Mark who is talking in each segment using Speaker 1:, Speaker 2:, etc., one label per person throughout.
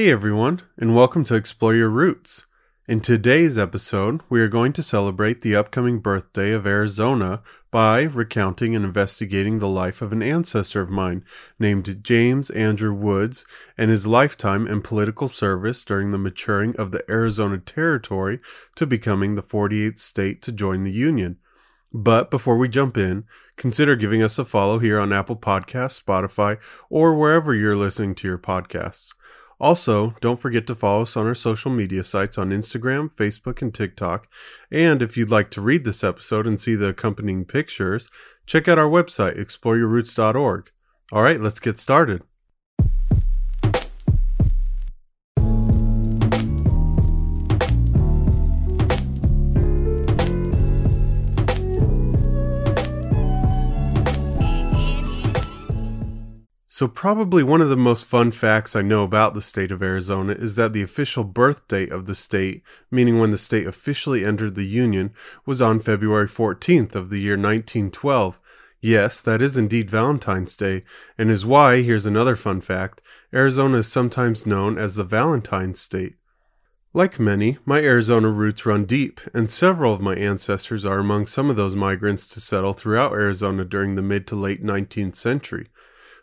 Speaker 1: Hey everyone, and welcome to Explore Your Roots. In today's episode, we are going to celebrate the upcoming birthday of Arizona by recounting and investigating the life of an ancestor of mine named James Andrew Woods and his lifetime in political service during the maturing of the Arizona Territory to becoming the 48th state to join the Union. But before we jump in, consider giving us a follow here on Apple Podcasts, Spotify, or wherever you're listening to your podcasts. Also, don't forget to follow us on our social media sites on Instagram, Facebook, and TikTok. And if you'd like to read this episode and see the accompanying pictures, check out our website, exploreyourroots.org. All right, let's get started. So, probably one of the most fun facts I know about the state of Arizona is that the official birth date of the state, meaning when the state officially entered the Union, was on February 14th of the year 1912. Yes, that is indeed Valentine's Day, and is why, here's another fun fact Arizona is sometimes known as the Valentine State. Like many, my Arizona roots run deep, and several of my ancestors are among some of those migrants to settle throughout Arizona during the mid to late 19th century.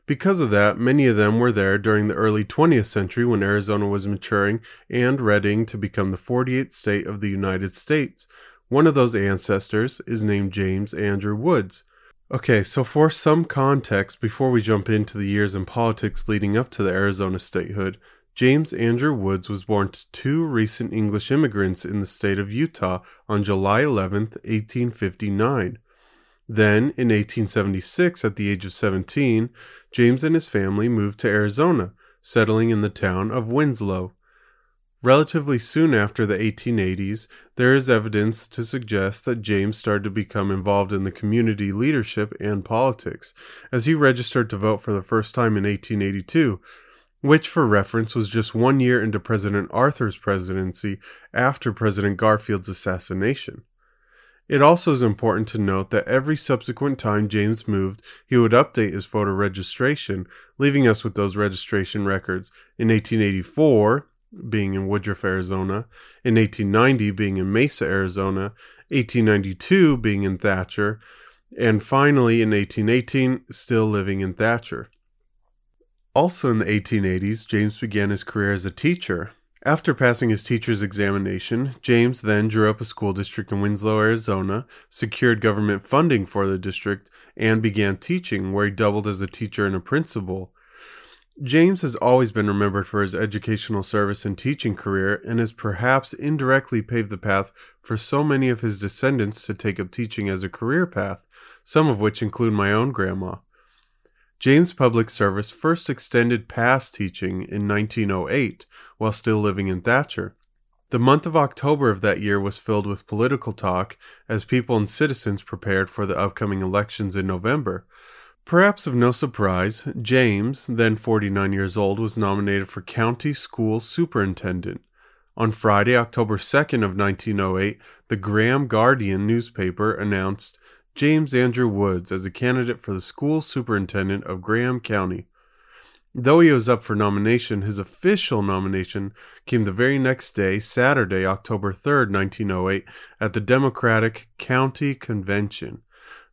Speaker 1: Because of that, many of them were there during the early 20th century when Arizona was maturing and readying to become the 48th state of the United States. One of those ancestors is named James Andrew Woods. Okay, so for some context, before we jump into the years and politics leading up to the Arizona statehood, James Andrew Woods was born to two recent English immigrants in the state of Utah on July 11, 1859. Then, in 1876, at the age of 17, James and his family moved to Arizona, settling in the town of Winslow. Relatively soon after the 1880s, there is evidence to suggest that James started to become involved in the community leadership and politics, as he registered to vote for the first time in 1882, which, for reference, was just one year into President Arthur's presidency after President Garfield's assassination. It also is important to note that every subsequent time James moved, he would update his voter registration, leaving us with those registration records in 1884, being in Woodruff, Arizona, in 1890, being in Mesa, Arizona, 1892, being in Thatcher, and finally in 1818, still living in Thatcher. Also in the 1880s, James began his career as a teacher, after passing his teacher's examination, James then drew up a school district in Winslow, Arizona, secured government funding for the district, and began teaching, where he doubled as a teacher and a principal. James has always been remembered for his educational service and teaching career and has perhaps indirectly paved the path for so many of his descendants to take up teaching as a career path, some of which include my own grandma. James Public Service first extended past teaching in 1908 while still living in Thatcher. The month of October of that year was filled with political talk as people and citizens prepared for the upcoming elections in November. Perhaps of no surprise, James, then 49 years old, was nominated for county school superintendent. On Friday, October 2nd of 1908, the Graham Guardian newspaper announced James Andrew Woods as a candidate for the school superintendent of Graham County. Though he was up for nomination, his official nomination came the very next day, Saturday, October 3rd, 1908, at the Democratic County Convention.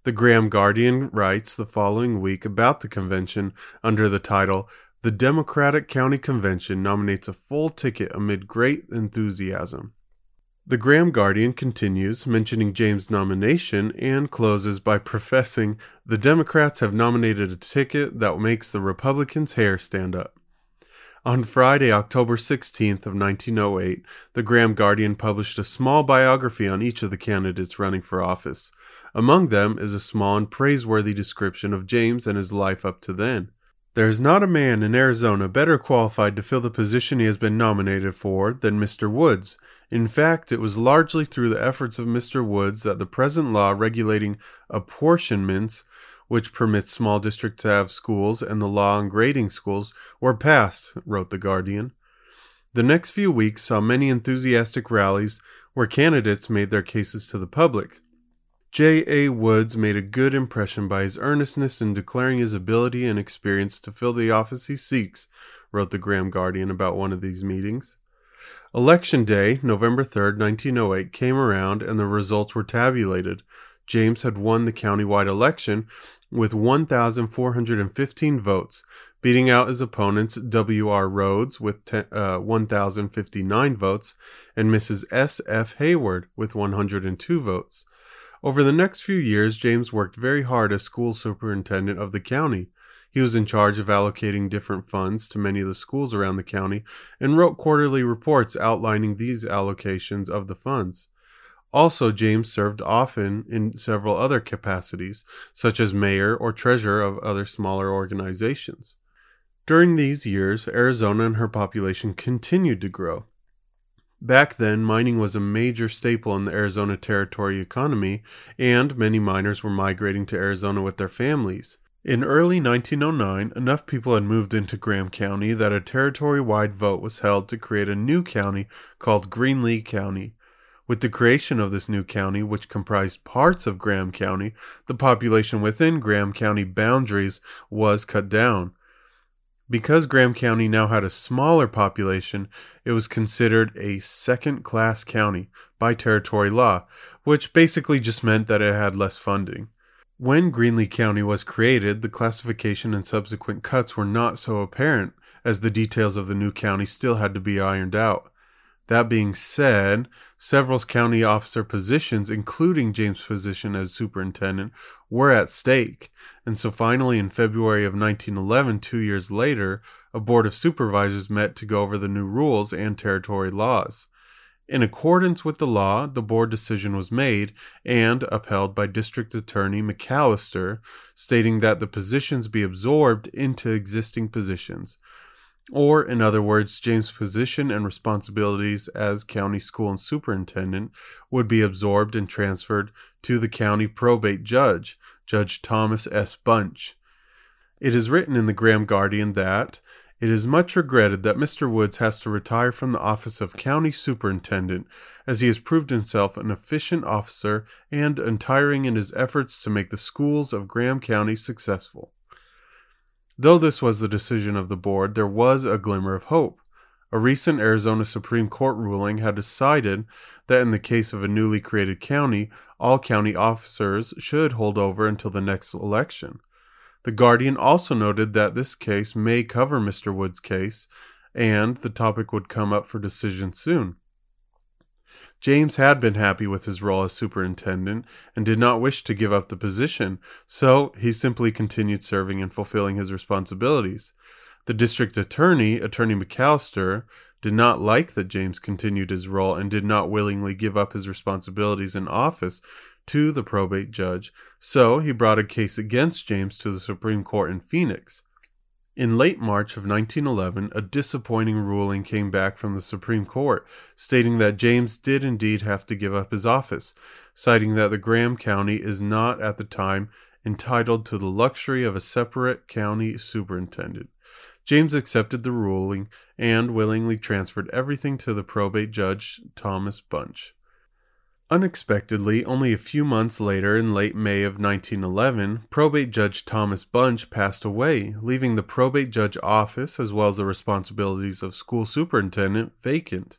Speaker 1: The Graham Guardian writes the following week about the convention under the title The Democratic County Convention nominates a full ticket amid great enthusiasm. The Graham Guardian continues, mentioning James' nomination, and closes by professing the Democrats have nominated a ticket that makes the Republicans' hair stand up. On Friday, October 16th of 1908, the Graham Guardian published a small biography on each of the candidates running for office. Among them is a small and praiseworthy description of James and his life up to then. There is not a man in Arizona better qualified to fill the position he has been nominated for than Mr. Woods. In fact, it was largely through the efforts of Mr. Woods that the present law regulating apportionments, which permits small districts to have schools, and the law on grading schools were passed, wrote The Guardian. The next few weeks saw many enthusiastic rallies where candidates made their cases to the public. J. A. Woods made a good impression by his earnestness in declaring his ability and experience to fill the office he seeks, wrote the Graham Guardian about one of these meetings. Election day, November 3rd, 1908, came around and the results were tabulated. James had won the countywide election with 1,415 votes, beating out his opponents W.R. Rhodes with ten, uh, 1,059 votes and Mrs. S.F. Hayward with 102 votes. Over the next few years, James worked very hard as school superintendent of the county. He was in charge of allocating different funds to many of the schools around the county and wrote quarterly reports outlining these allocations of the funds. Also, James served often in several other capacities, such as mayor or treasurer of other smaller organizations. During these years, Arizona and her population continued to grow. Back then, mining was a major staple in the Arizona Territory economy, and many miners were migrating to Arizona with their families. In early 1909, enough people had moved into Graham County that a territory wide vote was held to create a new county called Greenlee County. With the creation of this new county, which comprised parts of Graham County, the population within Graham County boundaries was cut down. Because Graham County now had a smaller population, it was considered a second class county by territory law, which basically just meant that it had less funding. When Greenlee County was created, the classification and subsequent cuts were not so apparent, as the details of the new county still had to be ironed out. That being said, several county officer positions, including James' position as superintendent, were at stake. And so finally, in February of 1911, two years later, a board of supervisors met to go over the new rules and territory laws. In accordance with the law, the board decision was made and upheld by District Attorney McAllister, stating that the positions be absorbed into existing positions. Or, in other words, James' position and responsibilities as county school and superintendent would be absorbed and transferred to the county probate judge, Judge Thomas S. Bunch. It is written in the Graham Guardian that it is much regretted that Mr. Woods has to retire from the office of county superintendent, as he has proved himself an efficient officer and untiring in his efforts to make the schools of Graham County successful. Though this was the decision of the board, there was a glimmer of hope. A recent Arizona Supreme Court ruling had decided that in the case of a newly created county, all county officers should hold over until the next election. The Guardian also noted that this case may cover Mr. Wood's case, and the topic would come up for decision soon. James had been happy with his role as superintendent and did not wish to give up the position, so he simply continued serving and fulfilling his responsibilities. The district attorney, Attorney McAllister, did not like that James continued his role and did not willingly give up his responsibilities in office to the probate judge, so he brought a case against James to the Supreme Court in Phoenix. In late March of 1911, a disappointing ruling came back from the Supreme Court, stating that James did indeed have to give up his office, citing that the Graham County is not at the time entitled to the luxury of a separate county superintendent. James accepted the ruling and willingly transferred everything to the probate judge, Thomas Bunch. Unexpectedly, only a few months later, in late May of 1911, probate judge Thomas Bunch passed away, leaving the probate judge office as well as the responsibilities of school superintendent vacant.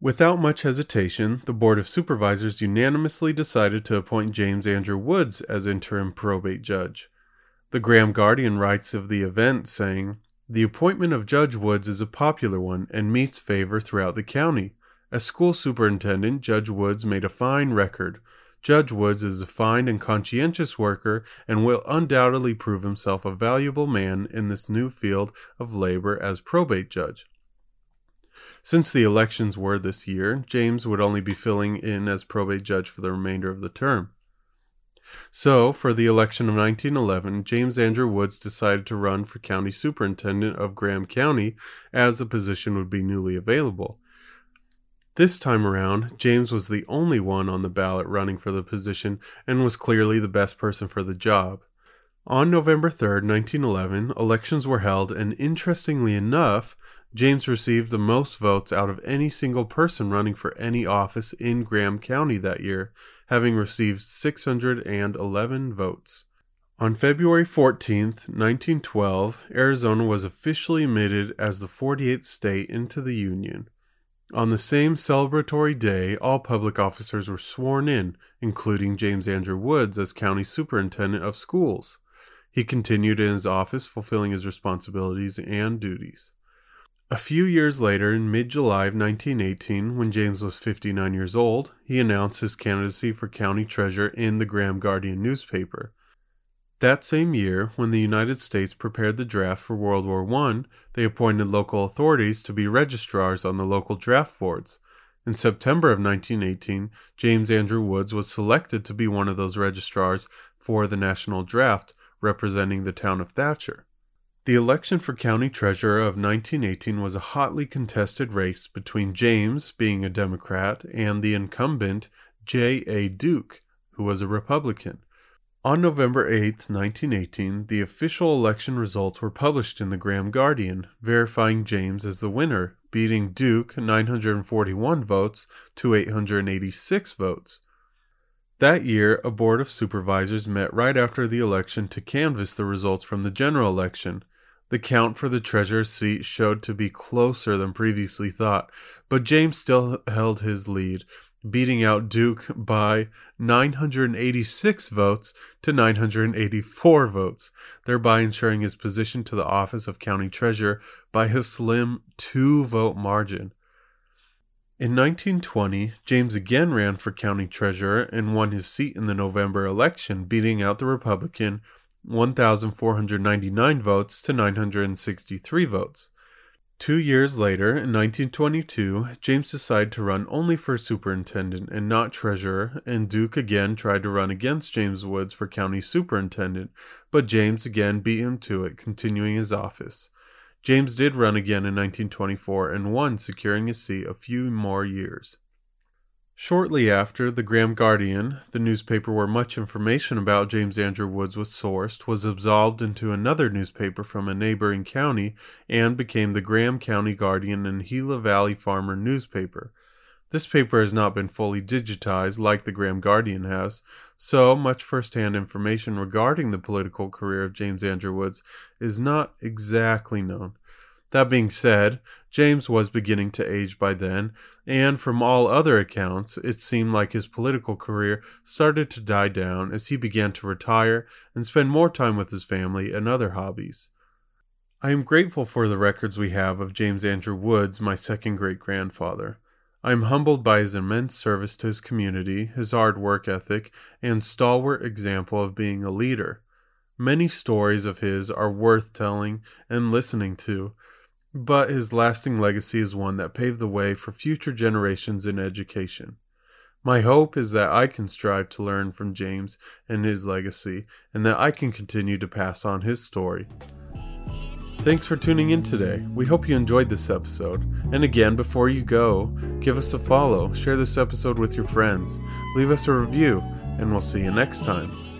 Speaker 1: Without much hesitation, the Board of Supervisors unanimously decided to appoint James Andrew Woods as interim probate judge. The Graham Guardian writes of the event, saying, The appointment of Judge Woods is a popular one and meets favor throughout the county. As school superintendent, Judge Woods made a fine record. Judge Woods is a fine and conscientious worker and will undoubtedly prove himself a valuable man in this new field of labor as probate judge. Since the elections were this year, James would only be filling in as probate judge for the remainder of the term. So, for the election of 1911, James Andrew Woods decided to run for county superintendent of Graham County as the position would be newly available. This time around, James was the only one on the ballot running for the position and was clearly the best person for the job. On November 3, 1911, elections were held, and interestingly enough, James received the most votes out of any single person running for any office in Graham County that year, having received 611 votes. On February 14, 1912, Arizona was officially admitted as the 48th state into the Union. On the same celebratory day, all public officers were sworn in, including James Andrew Woods as county superintendent of schools. He continued in his office, fulfilling his responsibilities and duties. A few years later, in mid July of 1918, when James was 59 years old, he announced his candidacy for county treasurer in the Graham Guardian newspaper. That same year, when the United States prepared the draft for World War I, they appointed local authorities to be registrars on the local draft boards. In September of 1918, James Andrew Woods was selected to be one of those registrars for the national draft representing the town of Thatcher. The election for county treasurer of 1918 was a hotly contested race between James, being a Democrat, and the incumbent J. A. Duke, who was a Republican. On November 8, 1918, the official election results were published in the Graham Guardian, verifying James as the winner, beating Duke 941 votes to 886 votes. That year, a board of supervisors met right after the election to canvass the results from the general election. The count for the treasurer's seat showed to be closer than previously thought, but James still held his lead, beating out Duke by 986 votes to 984 votes, thereby ensuring his position to the office of county treasurer by a slim two vote margin. In 1920, James again ran for county treasurer and won his seat in the November election, beating out the Republican 1,499 votes to 963 votes. Two years later, in 1922, James decided to run only for superintendent and not treasurer, and Duke again tried to run against James Woods for county superintendent, but James again beat him to it, continuing his office. James did run again in 1924 and won, securing his seat a few more years. Shortly after, the Graham Guardian, the newspaper where much information about James Andrew Woods was sourced, was absolved into another newspaper from a neighboring county and became the Graham County Guardian and Gila Valley Farmer newspaper. This paper has not been fully digitized like the Graham Guardian has, so much first hand information regarding the political career of James Andrew Woods is not exactly known. That being said, James was beginning to age by then, and from all other accounts, it seemed like his political career started to die down as he began to retire and spend more time with his family and other hobbies. I am grateful for the records we have of James Andrew Woods, my second great grandfather. I am humbled by his immense service to his community, his hard work ethic, and stalwart example of being a leader. Many stories of his are worth telling and listening to, but his lasting legacy is one that paved the way for future generations in education. My hope is that I can strive to learn from James and his legacy, and that I can continue to pass on his story. Thanks for tuning in today. We hope you enjoyed this episode. And again, before you go, give us a follow, share this episode with your friends, leave us a review, and we'll see you next time.